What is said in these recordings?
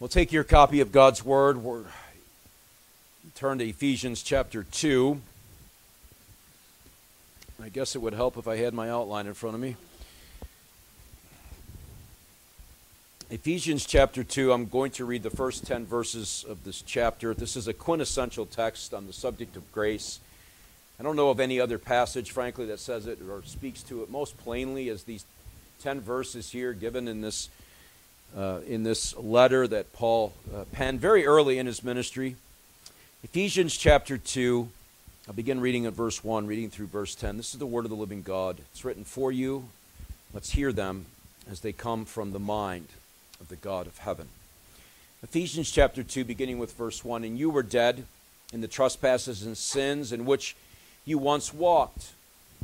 We'll take your copy of God's Word. We're, turn to Ephesians chapter 2. I guess it would help if I had my outline in front of me. Ephesians chapter 2, I'm going to read the first 10 verses of this chapter. This is a quintessential text on the subject of grace. I don't know of any other passage, frankly, that says it or speaks to it most plainly as these 10 verses here given in this, uh, in this letter that Paul uh, penned very early in his ministry. Ephesians chapter 2, I'll begin reading at verse 1, reading through verse 10. This is the word of the living God. It's written for you. Let's hear them as they come from the mind of the God of heaven. Ephesians chapter 2, beginning with verse 1 And you were dead in the trespasses and sins in which you once walked,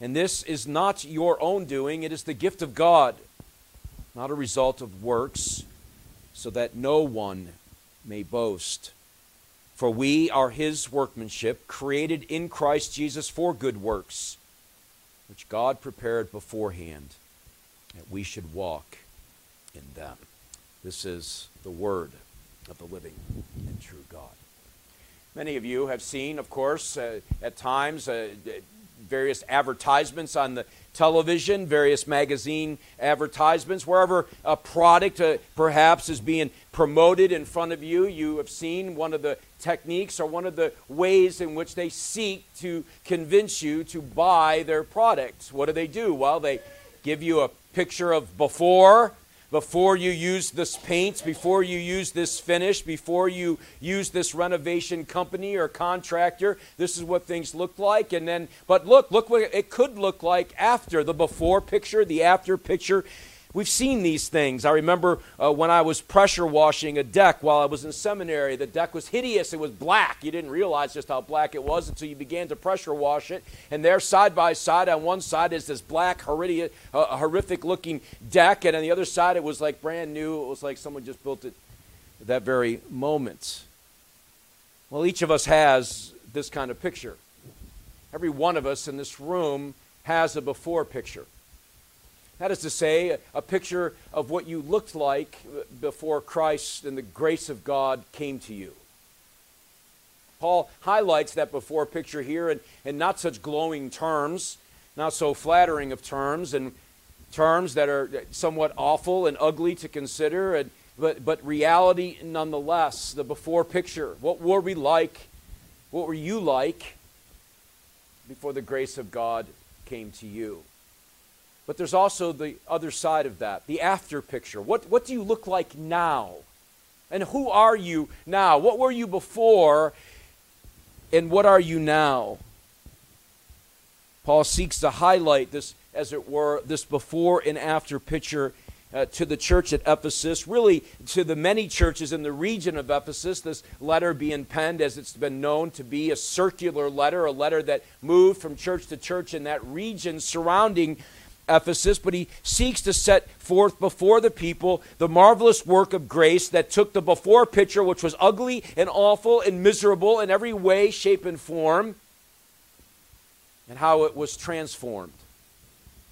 and this is not your own doing, it is the gift of God, not a result of works, so that no one may boast. For we are his workmanship, created in Christ Jesus for good works, which God prepared beforehand that we should walk in them. This is the word of the living and true God. Many of you have seen, of course, uh, at times, uh, various advertisements on the television, various magazine advertisements, wherever a product uh, perhaps is being promoted in front of you, you have seen one of the techniques or one of the ways in which they seek to convince you to buy their products. What do they do? Well, they give you a picture of before before you use this paint, before you use this finish, before you use this renovation company or contractor, this is what things look like. And then, but look, look what it could look like after the before picture, the after picture. We've seen these things. I remember uh, when I was pressure washing a deck while I was in seminary. The deck was hideous. It was black. You didn't realize just how black it was until you began to pressure wash it. And there, side by side, on one side is this black, horrific, uh, horrific looking deck. And on the other side, it was like brand new. It was like someone just built it at that very moment. Well, each of us has this kind of picture. Every one of us in this room has a before picture. That is to say, a picture of what you looked like before Christ and the grace of God came to you. Paul highlights that before picture here in, in not such glowing terms, not so flattering of terms, and terms that are somewhat awful and ugly to consider, and, but, but reality nonetheless. The before picture. What were we like? What were you like before the grace of God came to you? But there's also the other side of that, the after picture. What, what do you look like now? And who are you now? What were you before? And what are you now? Paul seeks to highlight this, as it were, this before and after picture uh, to the church at Ephesus, really to the many churches in the region of Ephesus. This letter being penned, as it's been known to be, a circular letter, a letter that moved from church to church in that region surrounding Ephesus, but he seeks to set forth before the people the marvelous work of grace that took the before picture, which was ugly and awful and miserable in every way, shape, and form, and how it was transformed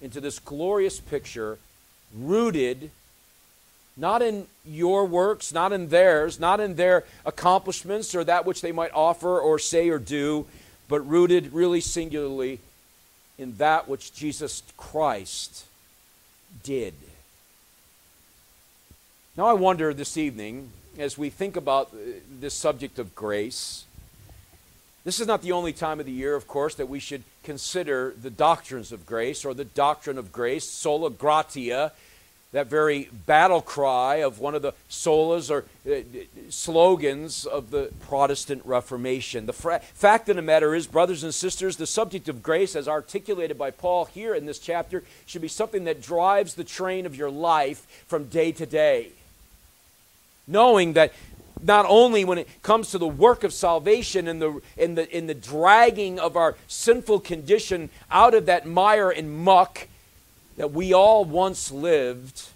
into this glorious picture rooted not in your works, not in theirs, not in their accomplishments or that which they might offer or say or do, but rooted really singularly in that which Jesus Christ did. Now, I wonder this evening, as we think about uh, this subject of grace, This is not the only time of the year, of course, that we should consider the doctrines of grace or the doctrine of grace, sola gratia, that very battle cry of one of the solas or uh, slogans of the Protestant Reformation. The fra- fact of the matter is, brothers and sisters, the subject of grace, as articulated by Paul here in this chapter, should be something that drives the train of your life from day to day. Knowing that not only when it comes to the work of salvation and the, in, the, in the dragging of our sinful condition out of that mire and muck that we all once lived,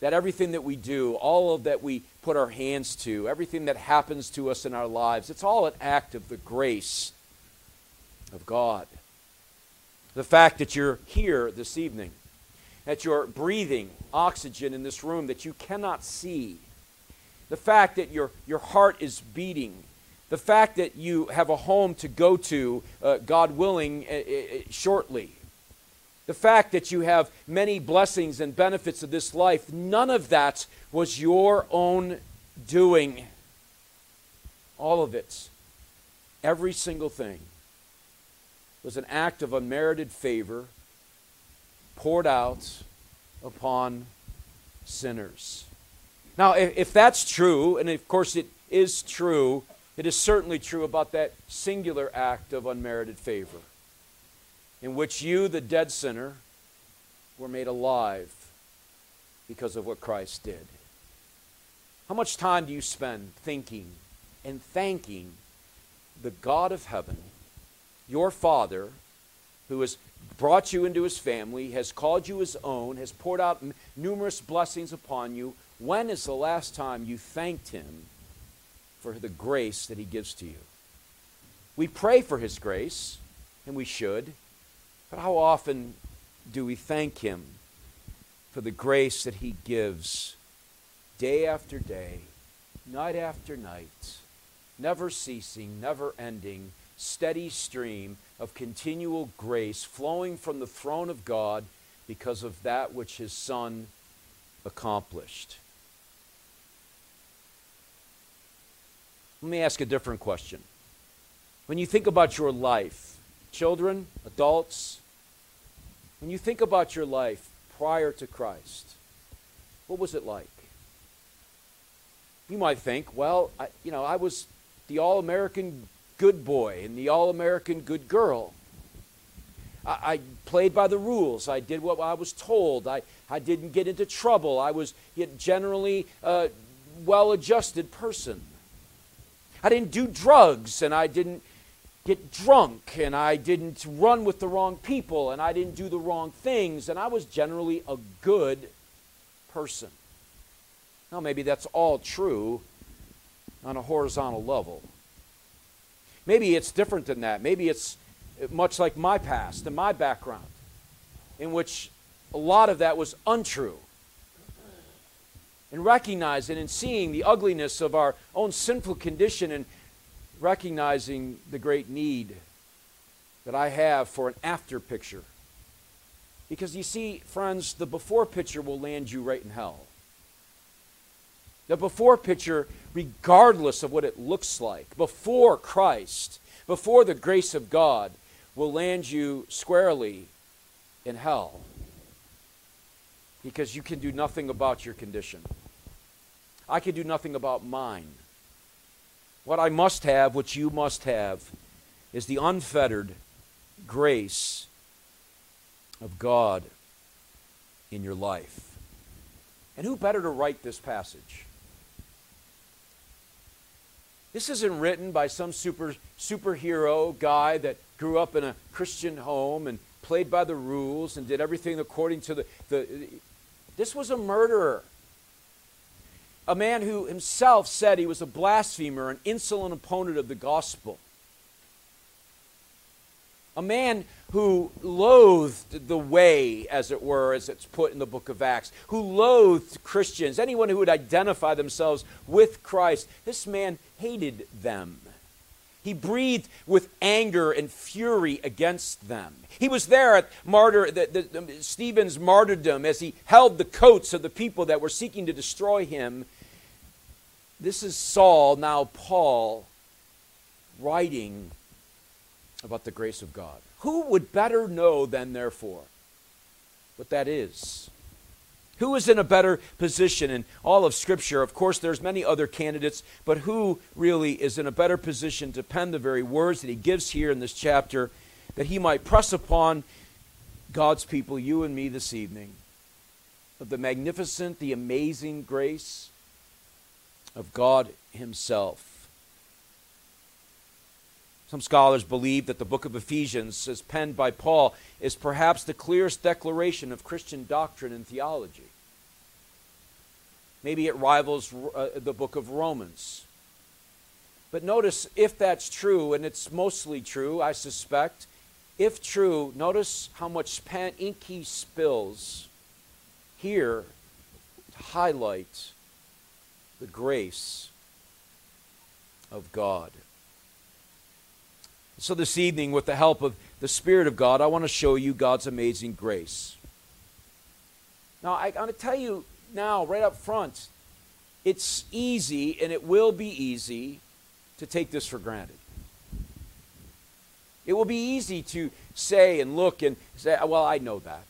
that everything that we do, all of that we put our hands to, everything that happens to us in our lives, it's all an act of the grace of God. The fact that you're here this evening, that you're breathing oxygen in this room that you cannot see the fact that your, your heart is beating, the fact that you have a home to go to, uh, God willing, uh, uh, shortly, the fact that you have many blessings and benefits of this life, none of that was your own doing. All of it, every single thing, was an act of unmerited favor poured out upon sinners. Now, if, that's true, and of course it is true, it is certainly true about that singular act of unmerited favor, in which you, the dead sinner, were made alive because of what Christ did. How much time do you spend thinking and thanking the God of heaven, your Father, who has brought you into his family, has called you his own, has poured out numerous blessings upon you, when is the last time you thanked Him for the grace that He gives to you? We pray for His grace, and we should, but how often do we thank Him for the grace that He gives day after day, night after night, never ceasing, never ending, steady stream of continual grace flowing from the throne of God because of that which His Son accomplished? Let me ask a different question. When you think about your life, children, adults, when you think about your life prior to Christ, what was it like? You might think, well, I, you know, I was the all American good boy and the all American good girl. I, played by the rules. I did what I was told. I, I didn't get into trouble. I was generally uh, a well adjusted person. I didn't do drugs and I didn't get drunk and I didn't run with the wrong people and I didn't do the wrong things and I was generally a good person. Now, maybe that's all true on a horizontal level. Maybe it's different than that. Maybe it's much like my past and my background, in which a lot of that was untrue and recognizing and seeing the ugliness of our own sinful condition and recognizing the great need that I have for an after picture. Because you see, friends, the before picture will land you right in hell. The before picture, regardless of what it looks like, before Christ, before the grace of God, will land you squarely in hell. Because you can do nothing about your condition. I can do nothing about mine. What I must have, what you must have, is the unfettered grace of God in your life. And who better to write this passage? This isn't written by some super superhero guy that grew up in a Christian home and played by the rules and did everything according to the, the this was a murderer a man who himself said he was a blasphemer, an insolent opponent of the gospel. A man who loathed the way, as it were, as it's put in the book of Acts, who loathed Christians, anyone who would identify themselves with Christ. This man hated them. He breathed with anger and fury against them. He was there at martyr, the, the, Stephen's martyrdom as he held the coats of the people that were seeking to destroy him. This is Saul, now Paul, writing about the grace of God. Who would better know than therefore what that is? Who is in a better position in all of Scripture? Of course, there's many other candidates, but who really is in a better position to pen the very words that he gives here in this chapter that he might press upon God's people, you and me this evening, of the magnificent, the amazing grace of God Himself. Some scholars believe that the book of Ephesians, as penned by Paul, is perhaps the clearest declaration of Christian doctrine and theology. Maybe it rivals uh, the book of Romans. But notice, if that's true, and it's mostly true, I suspect, if true, notice how much ink he spills here to highlight the grace of God. So, this evening, with the help of the Spirit of God, I want to show you God's amazing grace. Now, I, going to tell you now, right up front, it's easy, and it will be easy, to take this for granted. It will be easy to say and look and say, well, I know that.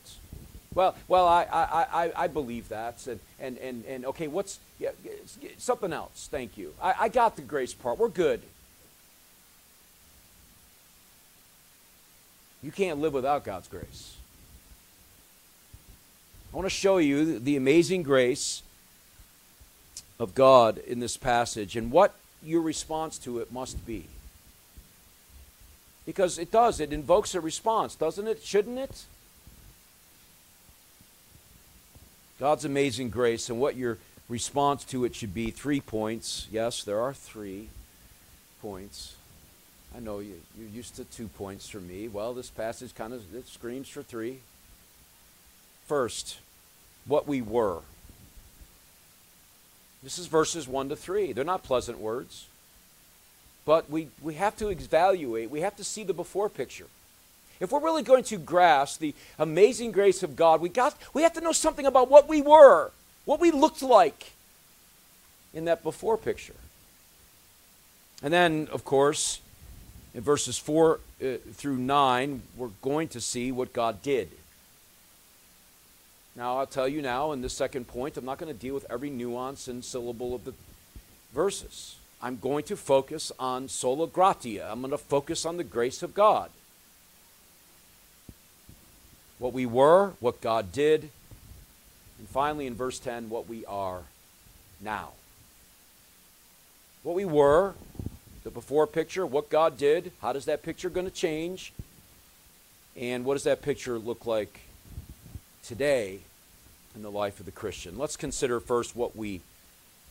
Well, well, I, I, I, I believe that. And, and, and, and okay, what's yeah, something else? Thank you. I, I got the grace part. We're good. You can't live without God's grace. I want to show you the amazing grace of God in this passage and what your response to it must be. Because it does, it invokes a response, doesn't it? Shouldn't it? God's amazing grace and what your response to it should be. Three points. Yes, there are three points. I know you, you're used to two points for me. Well, this passage kind of it screams for three. First, what we were. This is verses 1 to 3. They're not pleasant words. But we, we have to evaluate, we have to see the before picture. If we're really going to grasp the amazing grace of God, we, got, we have to know something about what we were, what we looked like in that before picture. And then, of course, in verses 4 uh, through 9, we're going to see what God did. Now, I'll tell you now in this second point, I'm not going to deal with every nuance and syllable of the verses. I'm going to focus on sola gratia. I'm going to focus on the grace of God. What we were, what God did, and finally in verse 10, what we are now. What we were, the before picture, what God did, how does that picture going to change? And what does that picture look like today in the life of the Christian? Let's consider first what we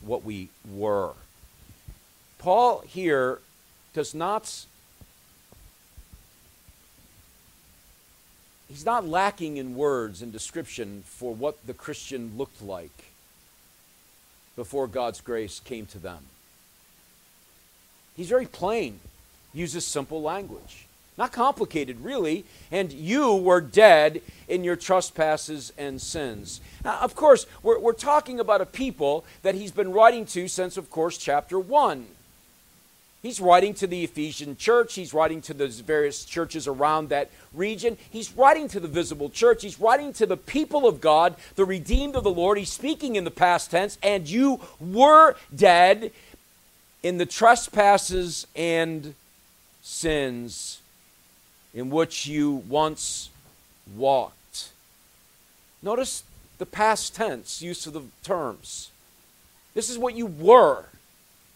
what we were. Paul here does not he's not lacking in words and description for what the Christian looked like before God's grace came to them. He's very plain, uses simple language. Not complicated, really. And you were dead in your trespasses and sins. Now, of course, we're, we're talking about a people that he's been writing to since, of course, chapter 1. He's writing to the Ephesian church. He's writing to the various churches around that region. He's writing to the visible church. He's writing to the people of God, the redeemed of the Lord. He's speaking in the past tense. And you were dead in the trespasses and sins in which you once walked. Notice the past tense use of the terms. This is what you were.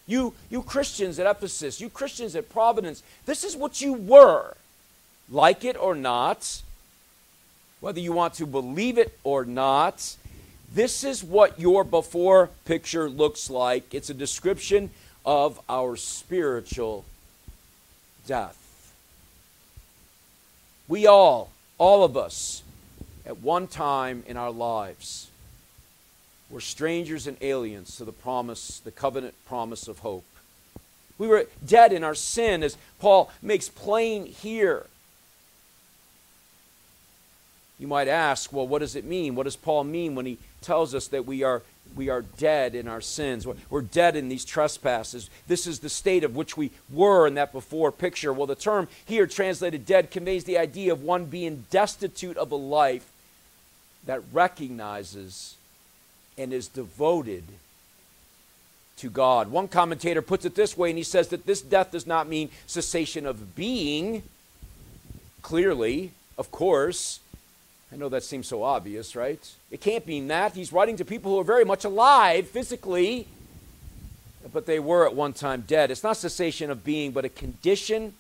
You, you Christians at Ephesus, you Christians at Providence, this is what you were. Like it or not, whether you want to believe it or not, this is what your before picture looks like. It's a description of our spiritual death. We all, all of us, at one time in our lives, were strangers and aliens to the promise, the covenant promise of hope. We were dead in our sin, as Paul makes plain here. You might ask, well, what does it mean? What does Paul mean when he tells us that we are, we are dead in our sins? We're dead in these trespasses. This is the state of which we were in that before picture. Well, the term here translated dead conveys the idea of one being destitute of a life that recognizes and is devoted to God. One commentator puts it this way, and he says that this death does not mean cessation of being, clearly, of course I know that seems so obvious, right? It can't mean that. He's writing to people who are very much alive physically, but they were at one time dead. It's not cessation of being, but a condition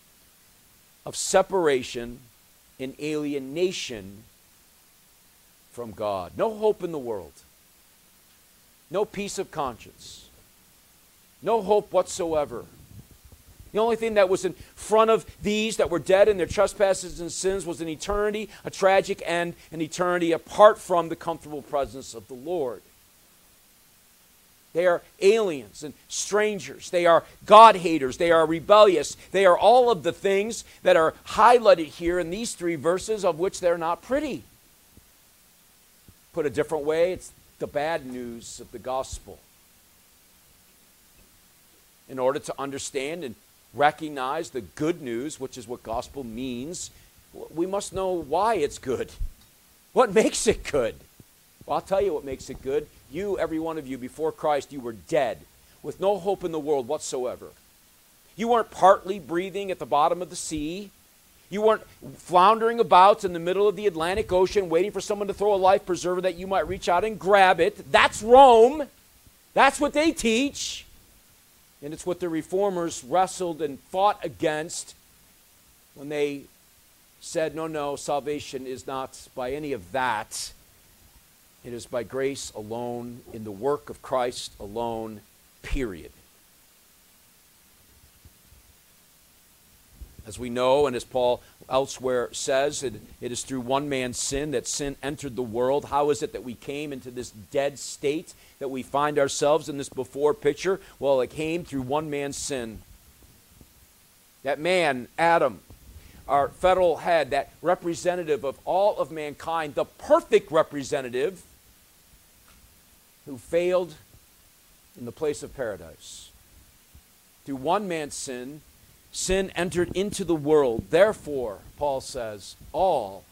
of separation and alienation from God. No hope in the world, no peace of conscience, no hope whatsoever. The only thing that was in front of these that were dead in their trespasses and sins was an eternity, a tragic end, an eternity apart from the comfortable presence of the Lord. They are aliens and strangers. They are God haters. They are rebellious. They are all of the things that are highlighted here in these three verses, of which they're not pretty. Put a different way, it's the bad news of the gospel. In order to understand and recognize the good news, which is what gospel means, we must know why it's good. What makes it good? Well, I'll tell you what makes it good. You, every one of you, before Christ, you were dead with no hope in the world whatsoever. You weren't partly breathing at the bottom of the sea. You weren't floundering about in the middle of the Atlantic Ocean waiting for someone to throw a life preserver that you might reach out and grab it. That's Rome. That's what they teach. And it's what the reformers wrestled and fought against when they said, no, no, salvation is not by any of that. It is by grace alone, in the work of Christ alone, period. As we know, and as Paul elsewhere says, it, it is through one man's sin that sin entered the world. How is it that we came into this dead state, that we find ourselves in this before picture? Well, it came through one man's sin. That man, Adam, our federal head, that representative of all of mankind, the perfect representative who failed in the place of paradise. Through one man's sin, Sin entered into the world. Therefore, Paul says, all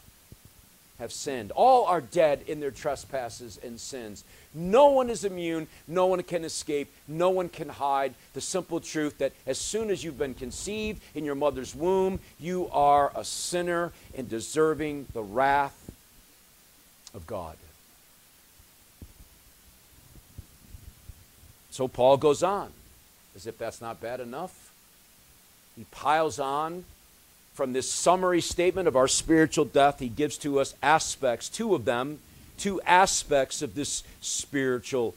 have sinned. All are dead in their trespasses and sins. No one is immune. No one can escape. No one can hide the simple truth that as soon as you've been conceived in your mother's womb, you are a sinner and deserving the wrath of God. So Paul goes on, as if that's not bad enough. He piles on from this summary statement of our spiritual death. He gives to us aspects, two of them, two aspects of this spiritual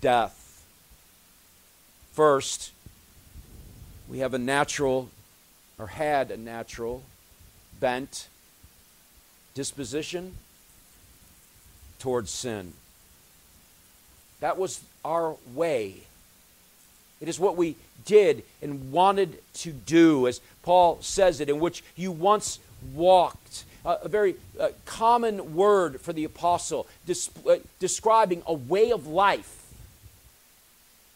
death. First, we have a natural, or had a natural, bent disposition towards sin. That was our way. It is what we did and wanted to do, as Paul says it, in which you once walked. Uh, a very uh, common word for the apostle, uh, describing a way of life.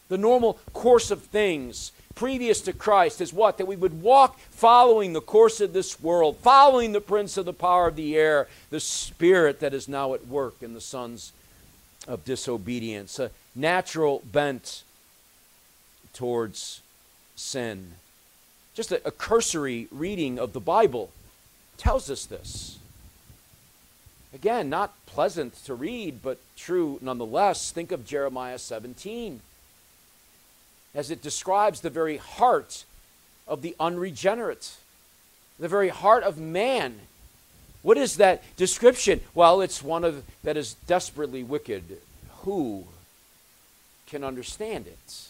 The normal course of things previous to Christ is what? That we would walk following the course of this world, following the prince of the power of the air, the spirit that is now at work in the sons of disobedience. A natural bent towards sin. Just a, a cursory reading of the Bible tells us this. Again, not pleasant to read, but true nonetheless. Think of Jeremiah 17 as it describes the very heart of the unregenerate, the very heart of man. What is that description? Well, it's one of that is desperately wicked. Who can understand it?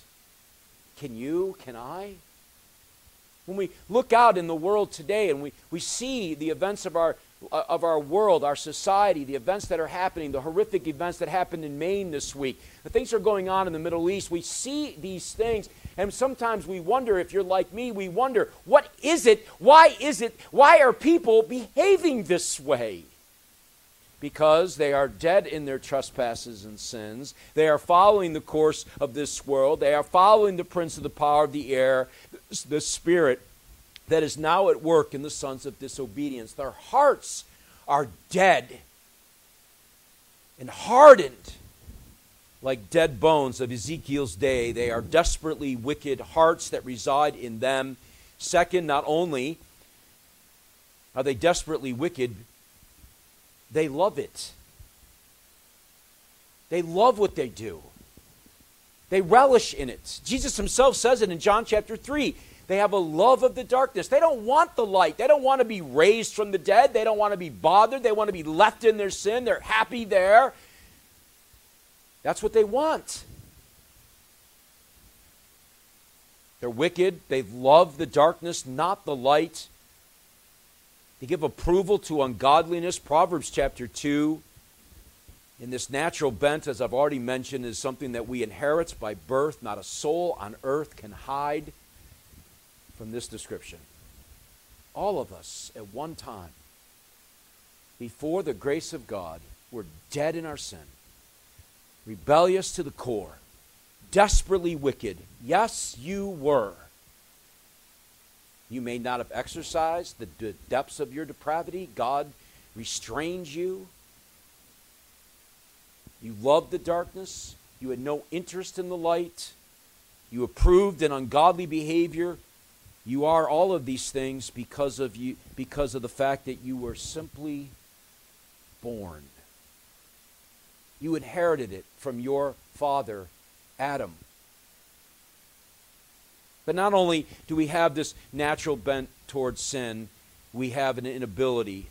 Can you? Can I? When we look out in the world today and we, we see the events of our, uh, of our world, our society, the events that are happening, the horrific events that happened in Maine this week, the things that are going on in the Middle East, we see these things and sometimes we wonder, if you're like me, we wonder, what is it? Why is it? Why are people behaving this way? Because they are dead in their trespasses and sins. They are following the course of this world. They are following the prince of the power of the air, the spirit that is now at work in the sons of disobedience. Their hearts are dead and hardened like dead bones of Ezekiel's day. They are desperately wicked hearts that reside in them. Second, not only are they desperately wicked, they love it. They love what they do. They relish in it. Jesus himself says it in John chapter 3. They have a love of the darkness. They don't want the light. They don't want to be raised from the dead. They don't want to be bothered. They want to be left in their sin. They're happy there. That's what they want. They're wicked. They love the darkness, not the light. They give approval to ungodliness. Proverbs chapter 2. In this natural bent, as I've already mentioned, is something that we inherit by birth. Not a soul on earth can hide from this description. All of us at one time, before the grace of God, were dead in our sin, rebellious to the core, desperately wicked. Yes, you were. You may not have exercised the d- depths of your depravity. God restrained you. You loved the darkness. You had no interest in the light. You approved an ungodly behavior. You are all of these things because of you because of the fact that you were simply born. You inherited it from your father Adam. But not only do we have this natural bent towards sin, we have an inability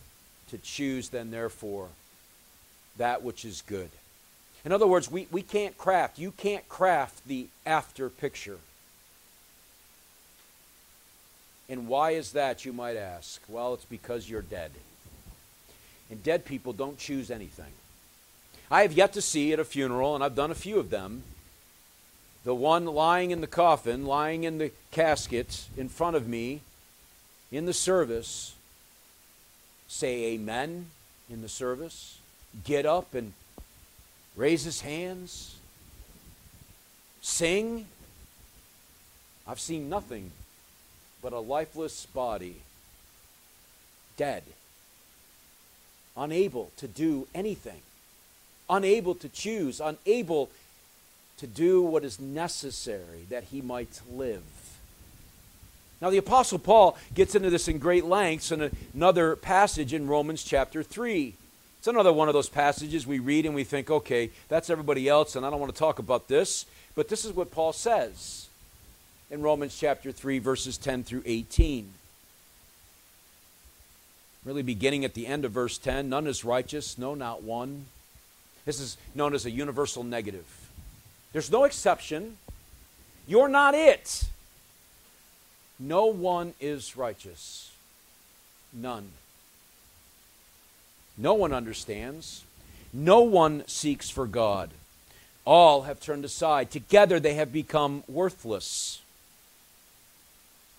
to choose then therefore that which is good. In other words, we, we can't craft, you can't craft the after picture. And why is that, you might ask? Well, it's because you're dead. And dead people don't choose anything. I have yet to see at a funeral, and I've done a few of them, the one lying in the coffin, lying in the casket in front of me in the service, say amen in the service, get up and raise his hands, sing. I've seen nothing but a lifeless body, dead, unable to do anything, unable to choose, unable to do what is necessary that he might live. Now, the Apostle Paul gets into this in great lengths in another passage in Romans chapter 3. It's another one of those passages we read and we think, okay, that's everybody else, and I don't want to talk about this. But this is what Paul says in Romans chapter 3, verses 10 through 18. Really beginning at the end of verse 10 none is righteous, no, not one. This is known as a universal negative. There's no exception. You're not it. No one is righteous. None. No one understands. No one seeks for God. All have turned aside. Together they have become worthless.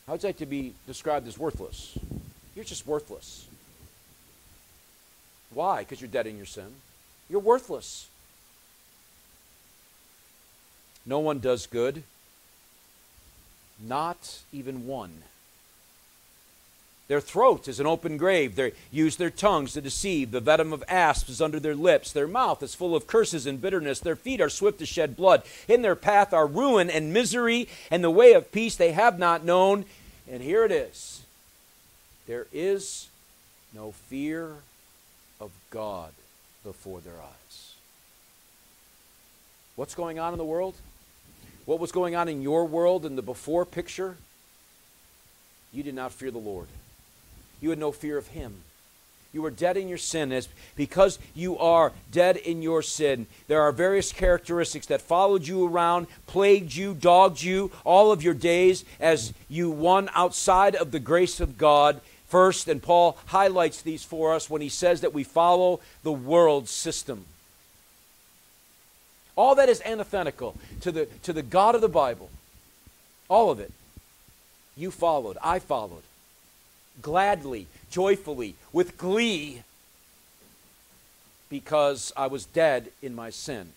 How would you like to be described as worthless? You're just worthless. Why? Because you're dead in your sin. You're worthless. No one does good, not even one. Their throat is an open grave. They use their tongues to deceive. The venom of asps is under their lips. Their mouth is full of curses and bitterness. Their feet are swift to shed blood. In their path are ruin and misery, and the way of peace they have not known. And here it is there is no fear of God before their eyes. What's going on in the world? What was going on in your world in the before picture? You did not fear the Lord. You had no fear of Him. You were dead in your sin. As because you are dead in your sin, there are various characteristics that followed you around, plagued you, dogged you all of your days as you won outside of the grace of God. First, and Paul highlights these for us when he says that we follow the world system. All that is antithetical to the, to the God of the Bible. All of it. You followed. I followed. Gladly, joyfully, with glee. because I was dead in my sin.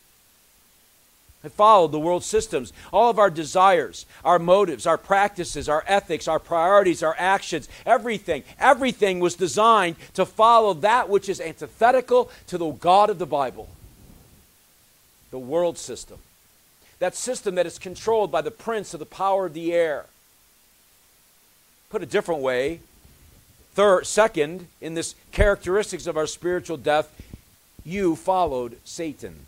I followed the world systems. All of our desires, our motives, our practices, our ethics, our priorities, our actions, everything, everything was designed to follow that which is antithetical to the God of the Bible the world system. That system that is controlled by the prince of the power of the air. Put a different way, third, second, in this characteristics of our spiritual death, you followed Satan.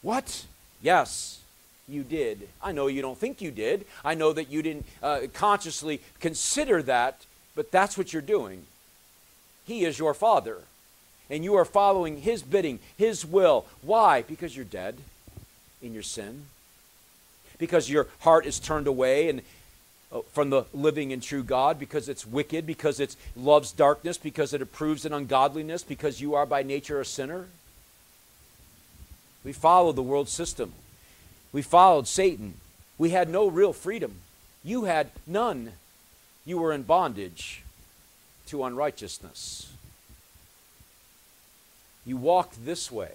What? Yes, you did. I know you don't think you did. I know that you didn't uh, consciously consider that, but that's what you're doing. He is your father, and you are following his bidding, his will. Why? Because you're dead in your sin. Because your heart is turned away and uh, from the living and true God because it's wicked, because it loves darkness, because it approves an ungodliness, because you are by nature a sinner. We followed the world system. We followed Satan. We had no real freedom. You had none. You were in bondage to unrighteousness. You walked this way.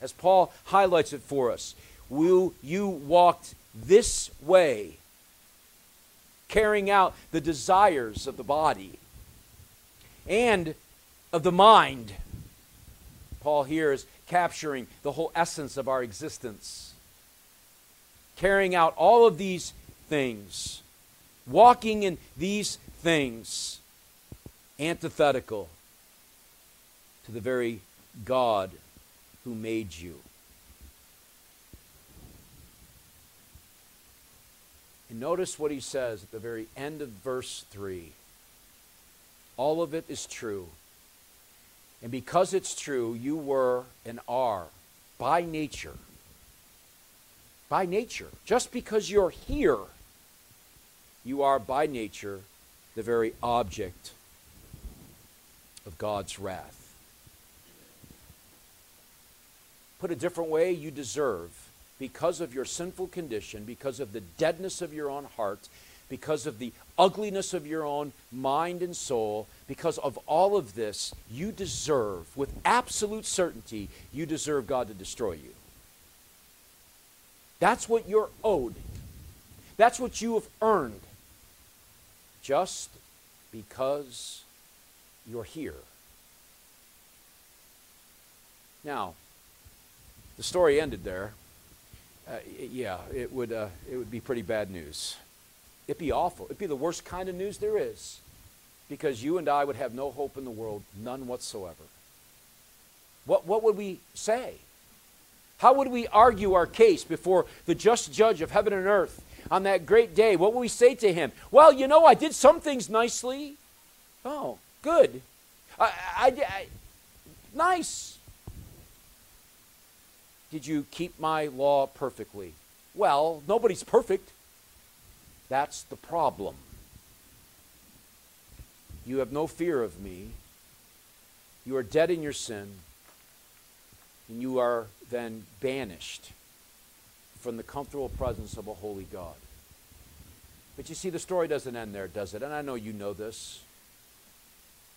As Paul highlights it for us, you, you walked this way, carrying out the desires of the body and of the mind. Paul here is capturing the whole essence of our existence. Carrying out all of these things, walking in these things, antithetical to the very God who made you. And notice what he says at the very end of verse 3. All of it is true. And because it's true, you were and are by nature. By nature. Just because you're here, you are by nature the very object of God's wrath. Put a different way, you deserve, because of your sinful condition, because of the deadness of your own heart, because of the ugliness of your own mind and soul, because of all of this, you deserve, with absolute certainty, you deserve God to destroy you. That's what you're owed. That's what you have earned. Just because you're here. Now, the story ended there. Uh, yeah, it would, uh, it would be pretty bad news. It'd be awful. It'd be the worst kind of news there is because you and I would have no hope in the world, none whatsoever. What, what would we say? How would we argue our case before the just judge of heaven and earth on that great day? What would we say to him? Well, you know, I did some things nicely. Oh, good. I, I, I nice. Did you keep my law perfectly? Well, nobody's perfect. That's the problem. You have no fear of me. You are dead in your sin, and you are then banished from the comfortable presence of a holy God. But you see, the story doesn't end there, does it? And I know you know this.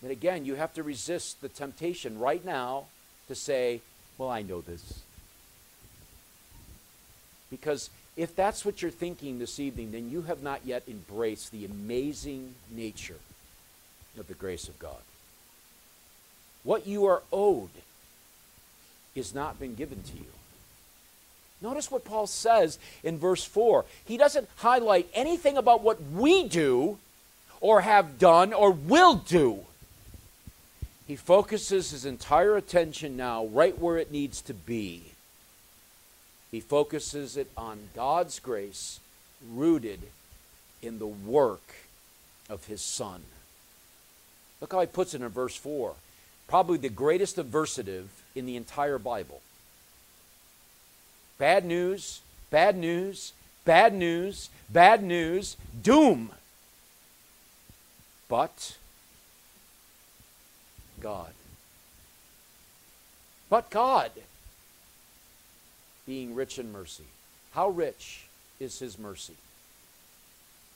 And again, you have to resist the temptation right now to say, Well, I know this. Because if that's what you're thinking this evening, then you have not yet embraced the amazing nature of the grace of God. What you are owed is not been given to you. Notice what Paul says in verse 4. He doesn't highlight anything about what we do or have done or will do. He focuses his entire attention now right where it needs to be he focuses it on God's grace rooted in the work of his Son. Look how he puts it in verse 4. Probably the greatest adversative in the entire Bible. Bad news, bad news, bad news, bad news, doom. But God. But God being rich in mercy. How rich is his mercy?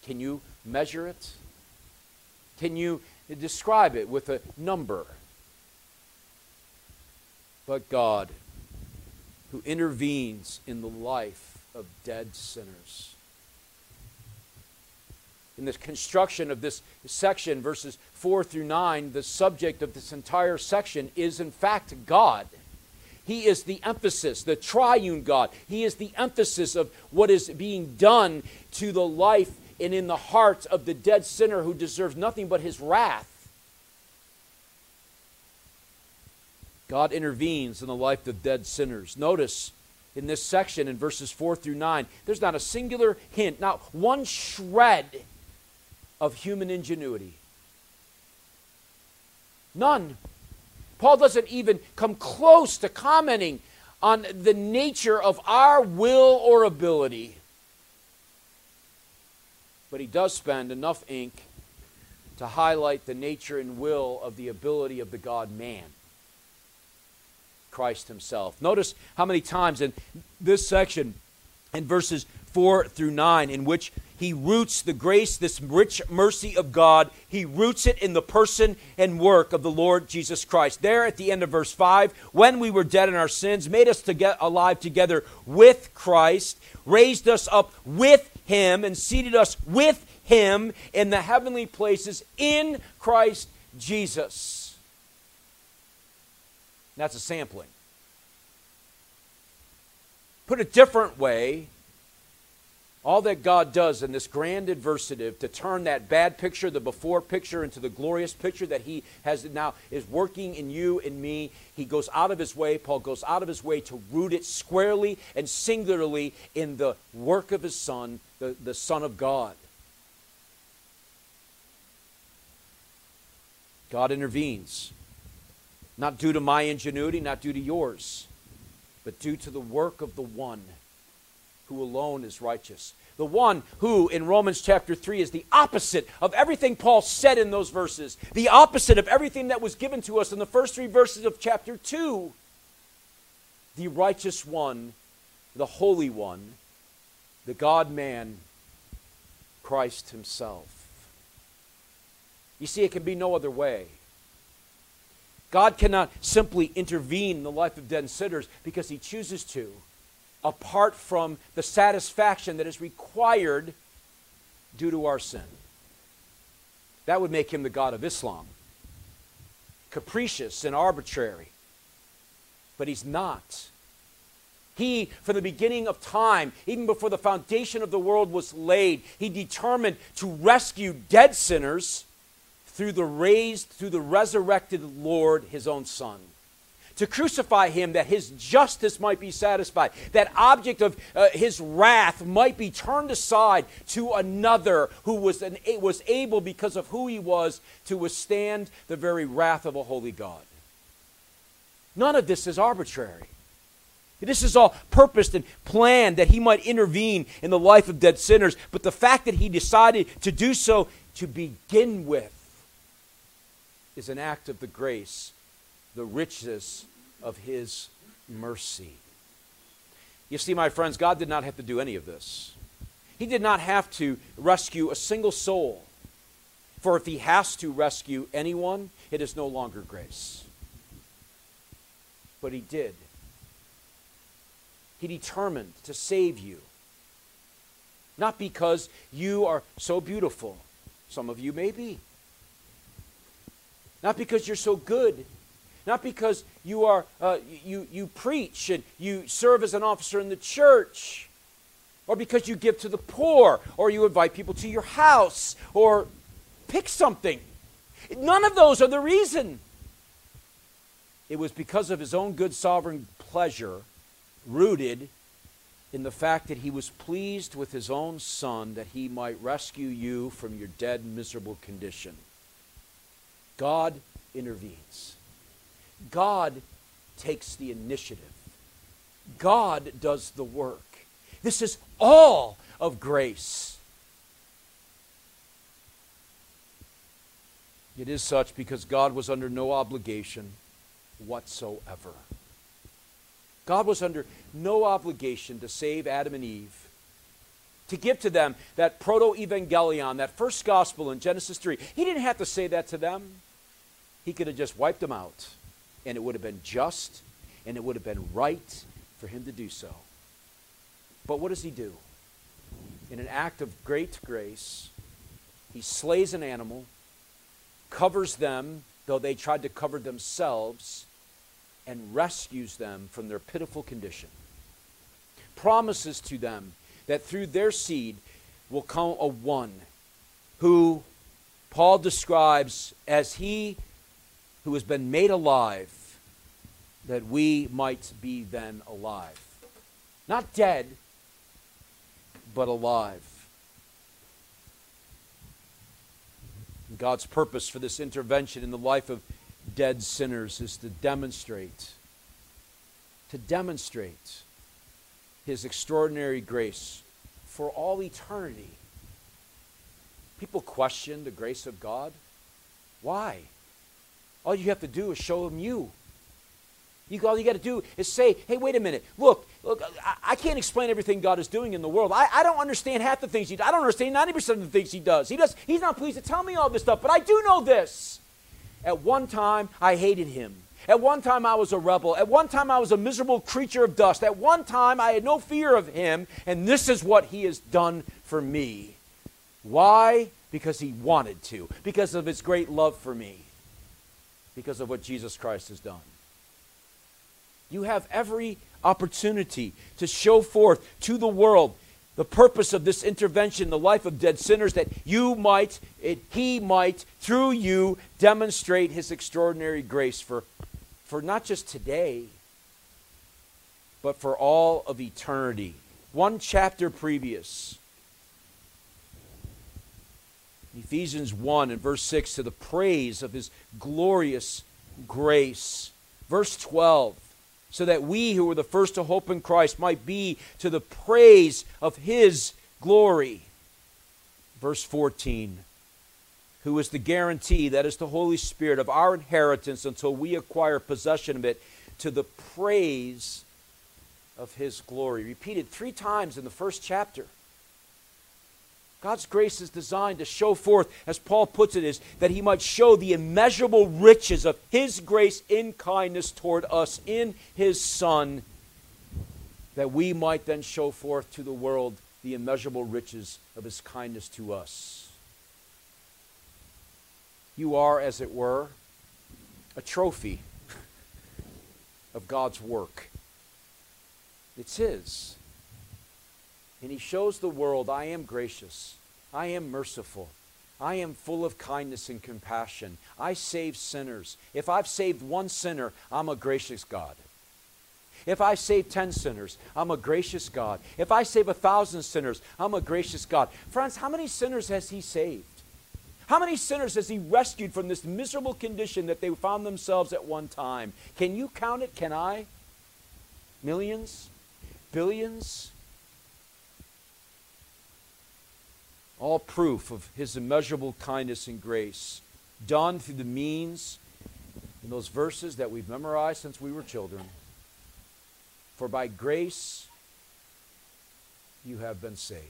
Can you measure it? Can you describe it with a number? but God who intervenes in the life of dead sinners. In the construction of this section, verses 4 through 9, the subject of this entire section is, in fact, God. He is the emphasis, the triune God. He is the emphasis of what is being done to the life and in the heart of the dead sinner who deserves nothing but his wrath. God intervenes in the life of dead sinners. Notice in this section in verses 4 through 9, there's not a singular hint, not one shred of human ingenuity. None. Paul doesn't even come close to commenting on the nature of our will or ability. But he does spend enough ink to highlight the nature and will of the ability of the God man. Christ himself. Notice how many times in this section, in verses 4 through 9, in which he roots the grace, this rich mercy of God, he roots it in the person and work of the Lord Jesus Christ. There at the end of verse 5, when we were dead in our sins, made us to get alive together with Christ, raised us up with him, and seated us with him in the heavenly places in Christ Jesus. That's a sampling. Put a different way, all that God does in this grand adversative to turn that bad picture, the before picture, into the glorious picture that He has now is working in you and me. He goes out of His way, Paul goes out of His way to root it squarely and singularly in the work of His Son, the, the Son of God. God intervenes. Not due to my ingenuity, not due to yours, but due to the work of the one who alone is righteous. The one who, in Romans chapter 3, is the opposite of everything Paul said in those verses, the opposite of everything that was given to us in the first three verses of chapter 2. The righteous one, the holy one, the God man, Christ Himself. You see, it can be no other way. God cannot simply intervene in the life of dead sinners because he chooses to, apart from the satisfaction that is required due to our sin. That would make him the God of Islam, capricious and arbitrary. But he's not. He, from the beginning of time, even before the foundation of the world was laid, he determined to rescue dead sinners through the raised, through the resurrected Lord, his own Son. To crucify him that his justice might be satisfied, that object of uh, his wrath might be turned aside to another who was, an, was able, because of who he was, to withstand the very wrath of a holy God. None of this is arbitrary. This is all purposed and planned that he might intervene in the life of dead sinners. But the fact that he decided to do so to begin with is an act of the grace, the richness of His mercy. You see, my friends, God did not have to do any of this. He did not have to rescue a single soul. For if He has to rescue anyone, it is no longer grace. But He did. He determined to save you. Not because you are so beautiful. Some of you may be. Not because you're so good. Not because you are uh, you you preach and you serve as an officer in the church, or because you give to the poor, or you invite people to your house, or pick something. None of those are the reason. It was because of his own good sovereign pleasure, rooted in the fact that he was pleased with his own son that he might rescue you from your dead, miserable condition. God intervenes. God takes the initiative. God does the work. This is all of grace. It is such because God was under no obligation whatsoever. God was under no obligation to save Adam and Eve to give to them that proto evangelion, that first gospel in Genesis 3. He didn't have to say that to them. He could have just wiped them out, and it would have been just, and it would have been right for him to do so. But what does he do? In an act of great grace, he slays an animal, covers them, though they tried to cover themselves, and rescues them from their pitiful condition. Promises to them that through their seed will come a one who Paul describes as he who has been made alive that we might be then alive. Not dead, but alive. God's purpose for this intervention in the life of dead sinners is to demonstrate to demonstrate his extraordinary grace for all eternity. People question the grace of God. Why? All you have to do is show them you. You, all you got to do is say, hey, wait a minute. Look, look, I, I, can't explain everything God is doing in the world. I, I don't understand half the things he does. I don't understand 90% of the things he does. He does. He's not pleased to tell me all this stuff, but I do know this. At one time, I hated him. At one time, I was a rebel. At one time, I was a miserable creature of dust. At one time, I had no fear of him, and this is what he has done for me. Why? Because he wanted to, because of his great love for me, because of what Jesus Christ has done. You have every opportunity to show forth to the world the purpose of this intervention, the life of dead sinners that you might it, he might through you demonstrate his extraordinary grace for for not just today but for all of eternity one chapter previous Ephesians 1 and verse 6 to the praise of his glorious grace verse 12 so that we who were the first to hope in Christ might be to the praise of his glory. Verse 14 Who is the guarantee, that is the Holy Spirit, of our inheritance until we acquire possession of it to the praise of his glory. Repeated three times in the first chapter. God's grace is designed to show forth, as Paul puts it, is that he might show the immeasurable riches of his grace in kindness toward us in his Son, that we might then show forth to the world the immeasurable riches of his kindness to us. You are, as it were, a trophy of God's work. It's his. And he shows the world, I am gracious, I am merciful, I am full of kindness and compassion. I save sinners. If I've saved one sinner, I'm a gracious God. If I save 10 sinners, I'm a gracious God. If I save a thousand sinners, I'm a gracious God. Friends, how many sinners has He saved? How many sinners has He rescued from this miserable condition that they found themselves at one time? Can you count it? Can I? Millions? Billions? All proof of his immeasurable kindness and grace, done through the means in those verses that we've memorized since we were children. For by grace you have been saved.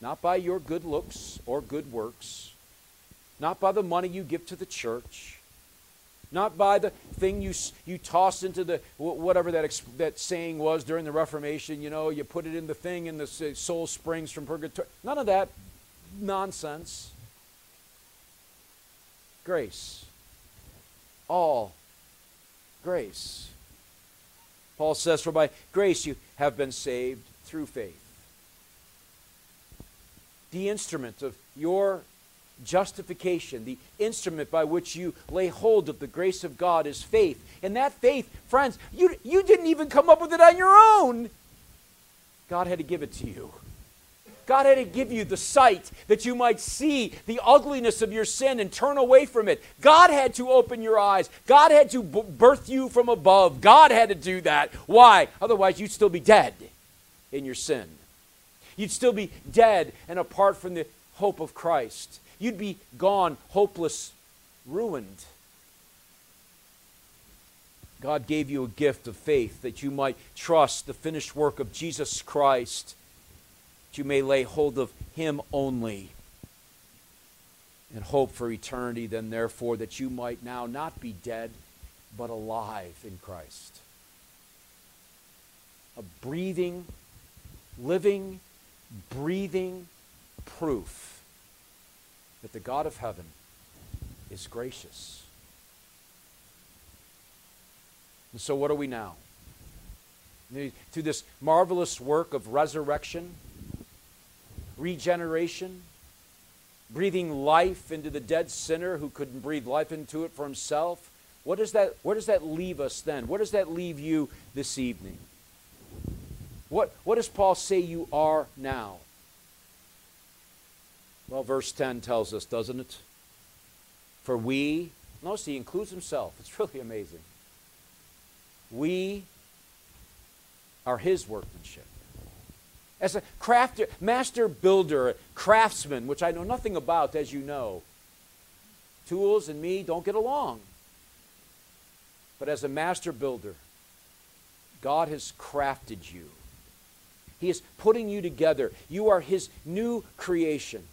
Not by your good looks or good works, not by the money you give to the church, not by the thing you, you toss into the, whatever that, that saying was during the Reformation, you know, you put it in the thing and the soul springs from purgatory. None of that nonsense. Grace. All grace. Paul says, For by grace you have been saved through faith. The instrument of your justification, the instrument by which you lay hold of the grace of God is faith. And that faith, friends, you, you didn't even come up with it on your own. God had to give it to you. God had to give you the sight that you might see the ugliness of your sin and turn away from it. God had to open your eyes. God had to birth you from above. God had to do that. Why? Otherwise, you'd still be dead in your sin. You'd still be dead and apart from the hope of Christ. You'd be gone, hopeless, ruined. God gave you a gift of faith that you might trust the finished work of Jesus Christ, that you may lay hold of Him only and hope for eternity, then, therefore, that you might now not be dead, but alive in Christ. A breathing, living, breathing proof that the God of heaven is gracious. And so, what are we now? Through this marvelous work of resurrection, regeneration, breathing life into the dead sinner who couldn't breathe life into it for himself. What does that, where does that leave us then? Where does that leave you this evening? What, what does Paul say you are now? Well, verse 10 tells us, doesn't it? For we, notice he includes himself. It's really amazing. We are his workmanship as a crafter, master builder, craftsman, which I know nothing about, as you know. Tools and me don't get along. But as a master builder, God has crafted you. He is putting you together. You are His new creation.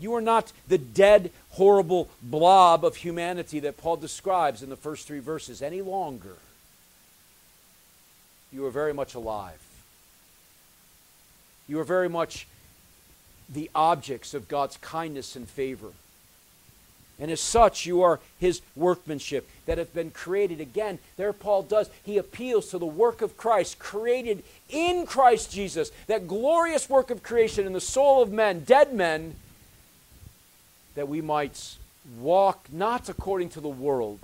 You are not the dead, horrible blob of humanity that Paul describes in the first three verses any longer you are very much alive. You are very much the objects of God's kindness and favor. And as such, you are his workmanship that have been created. Again, there Paul does. He appeals to the work of Christ, created in Christ Jesus, that glorious work of creation in the soul of men, dead men, that we might walk not according to the world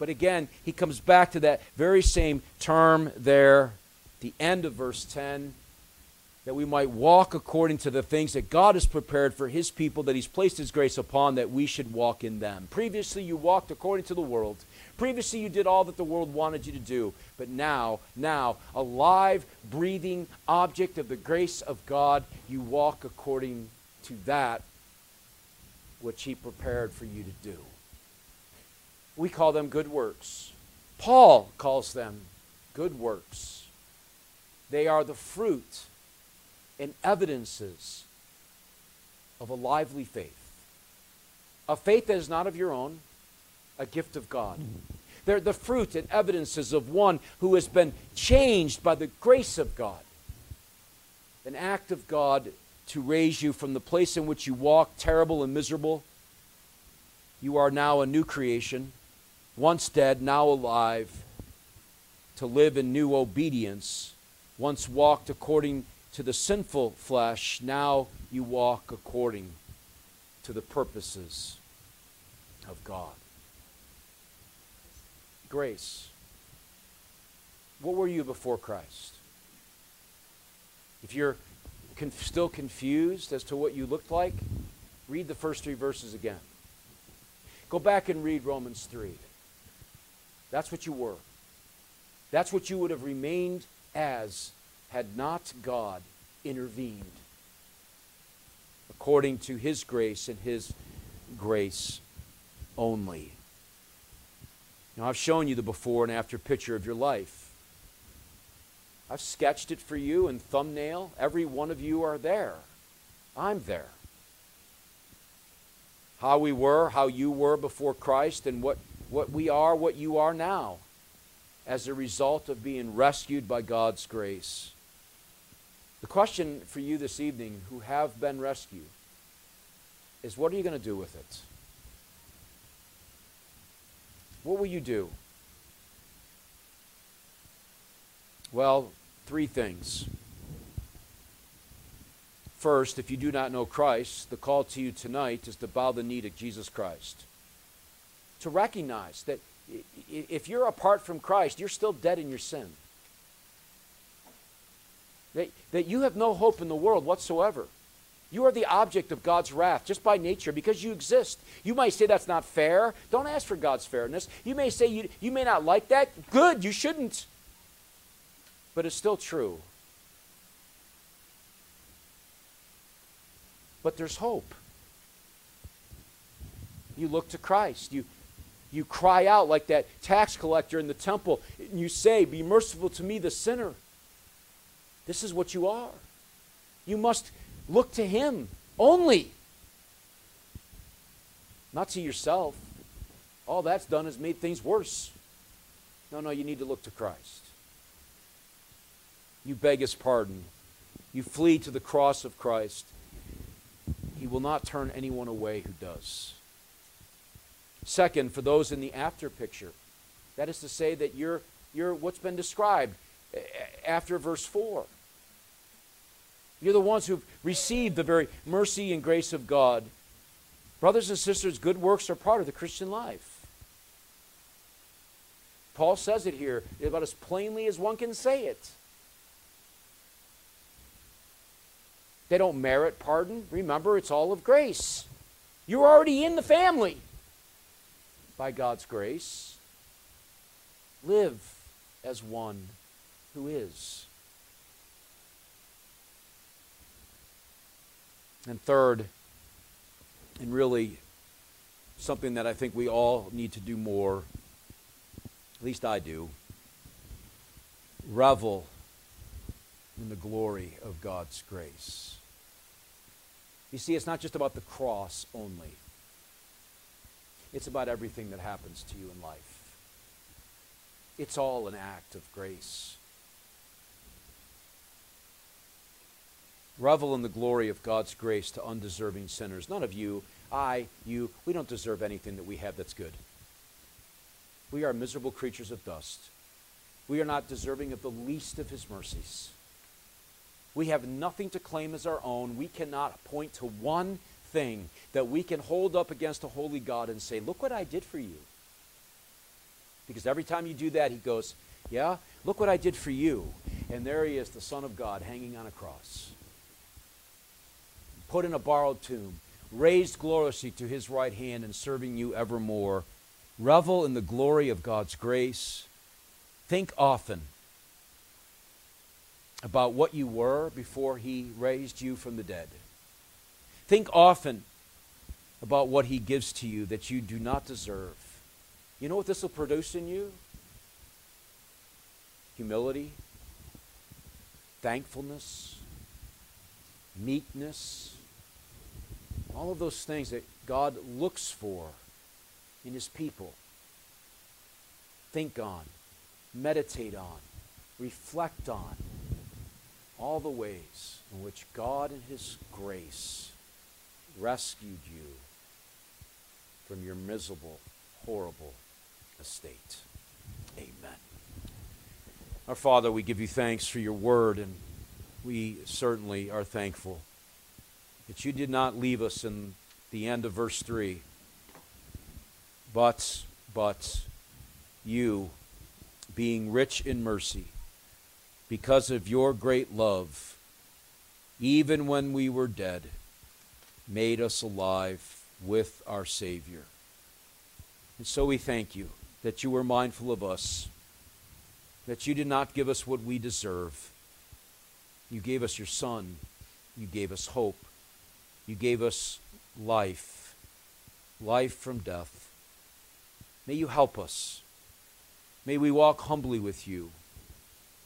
but again, he comes back to that very same term there, the end of verse 10, that we might walk according to the things that God has prepared for his people, that he's placed his grace upon, that we should walk in them. Previously, you walked according to the world. Previously, you did all that the world wanted you to do. But now, now, a live, breathing object of the grace of God, you walk according to that which he prepared for you to do. We call them good works. Paul calls them good works. They are the fruit and evidences of a lively faith. A faith that is not of your own, a gift of God. They're the fruit and evidences of one who has been changed by the grace of God. An act of God to raise you from the place in which you walk, terrible and miserable. You are now a new creation once dead, now alive, to live in new obedience, once walked according to the sinful flesh, now you walk according to the purposes of God. Grace. What were you before Christ? If you're conf- still confused as to what you looked like, read the first three verses again. Go back and read Romans 3. That's what you were. That's what you would have remained as had not God intervened according to his grace and his grace only. Now, I've shown you the before and after picture of your life. I've sketched it for you in thumbnail. Every one of you are there. I'm there. How we were, how you were before Christ, and what what we are, what you are now, as a result of being rescued by God's grace. The question for you this evening who have been rescued is what are you going to do with it? What will you do? Well, three things. First, if you do not know Christ, the call to you tonight is to bow the knee to Jesus Christ to recognize that if you're apart from Christ, you're still dead in your sin. That, that you have no hope in the world whatsoever. You are the object of God's wrath just by nature because you exist. You might say that's not fair. Don't ask for God's fairness. You may say you, you may not like that. Good, you shouldn't. But it's still true. But there's hope. You look to Christ. You, you cry out like that tax collector in the temple, and you say, Be merciful to me, the sinner. This is what you are. You must look to Him only. not to yourself. All that's done is made things worse. No, no, you need to look to Christ. You beg his pardon. You flee to the cross of Christ. He will not turn anyone away who does. Second, for those in the after picture, that is to say that you're, you're what's been described after verse 4. You're the ones who've received the very mercy and grace of God. Brothers and sisters, good works are part of the Christian life. Paul says it here about as plainly as one can say it. They don't merit pardon. Remember, it's all of grace. You're already in the family by God's grace. Live as one who is. And third, and really something that I think we all need to do more, at least I do, revel in the glory of God's grace. You see, it's not just about the cross only. It's about everything that happens to you in life. It's all an act of grace. Revel in the glory of God's grace to undeserving sinners. None of you, I, you, we don't deserve anything that we have that's good. We are miserable creatures of dust. We are not deserving of the least of his mercies. We have nothing to claim as our own. We cannot point to one thing that we can hold up against a holy God and say, Look what I did for you. Because every time you do that, he goes, Yeah, look what I did for you. And there he is, the Son of God, hanging on a cross, put in a borrowed tomb, raised gloriously to his right hand, and serving you evermore. Revel in the glory of God's grace. Think often about what you were before he raised you from the dead. Think often about what he gives to you that you do not deserve. You know what this will produce in you? Humility, thankfulness, meekness, all of those things that God looks for in his people. Think on, meditate on, reflect on all the ways in which God in His grace rescued you from your miserable, horrible estate. Amen. Our Father, we give you thanks for your word, and we certainly are thankful that you did not leave us in the end of verse 3, but, but you, being rich in mercy, because of your great love, even when we were dead, made us alive with our Savior. And so we thank you that you were mindful of us, that you did not give us what we deserve. You gave us your Son, you gave us hope, you gave us life, life from death. May you help us. May we walk humbly with you.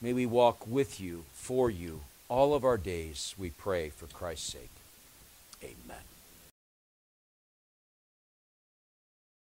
May we walk with you, for you, all of our days, we pray for Christ's sake. Amen.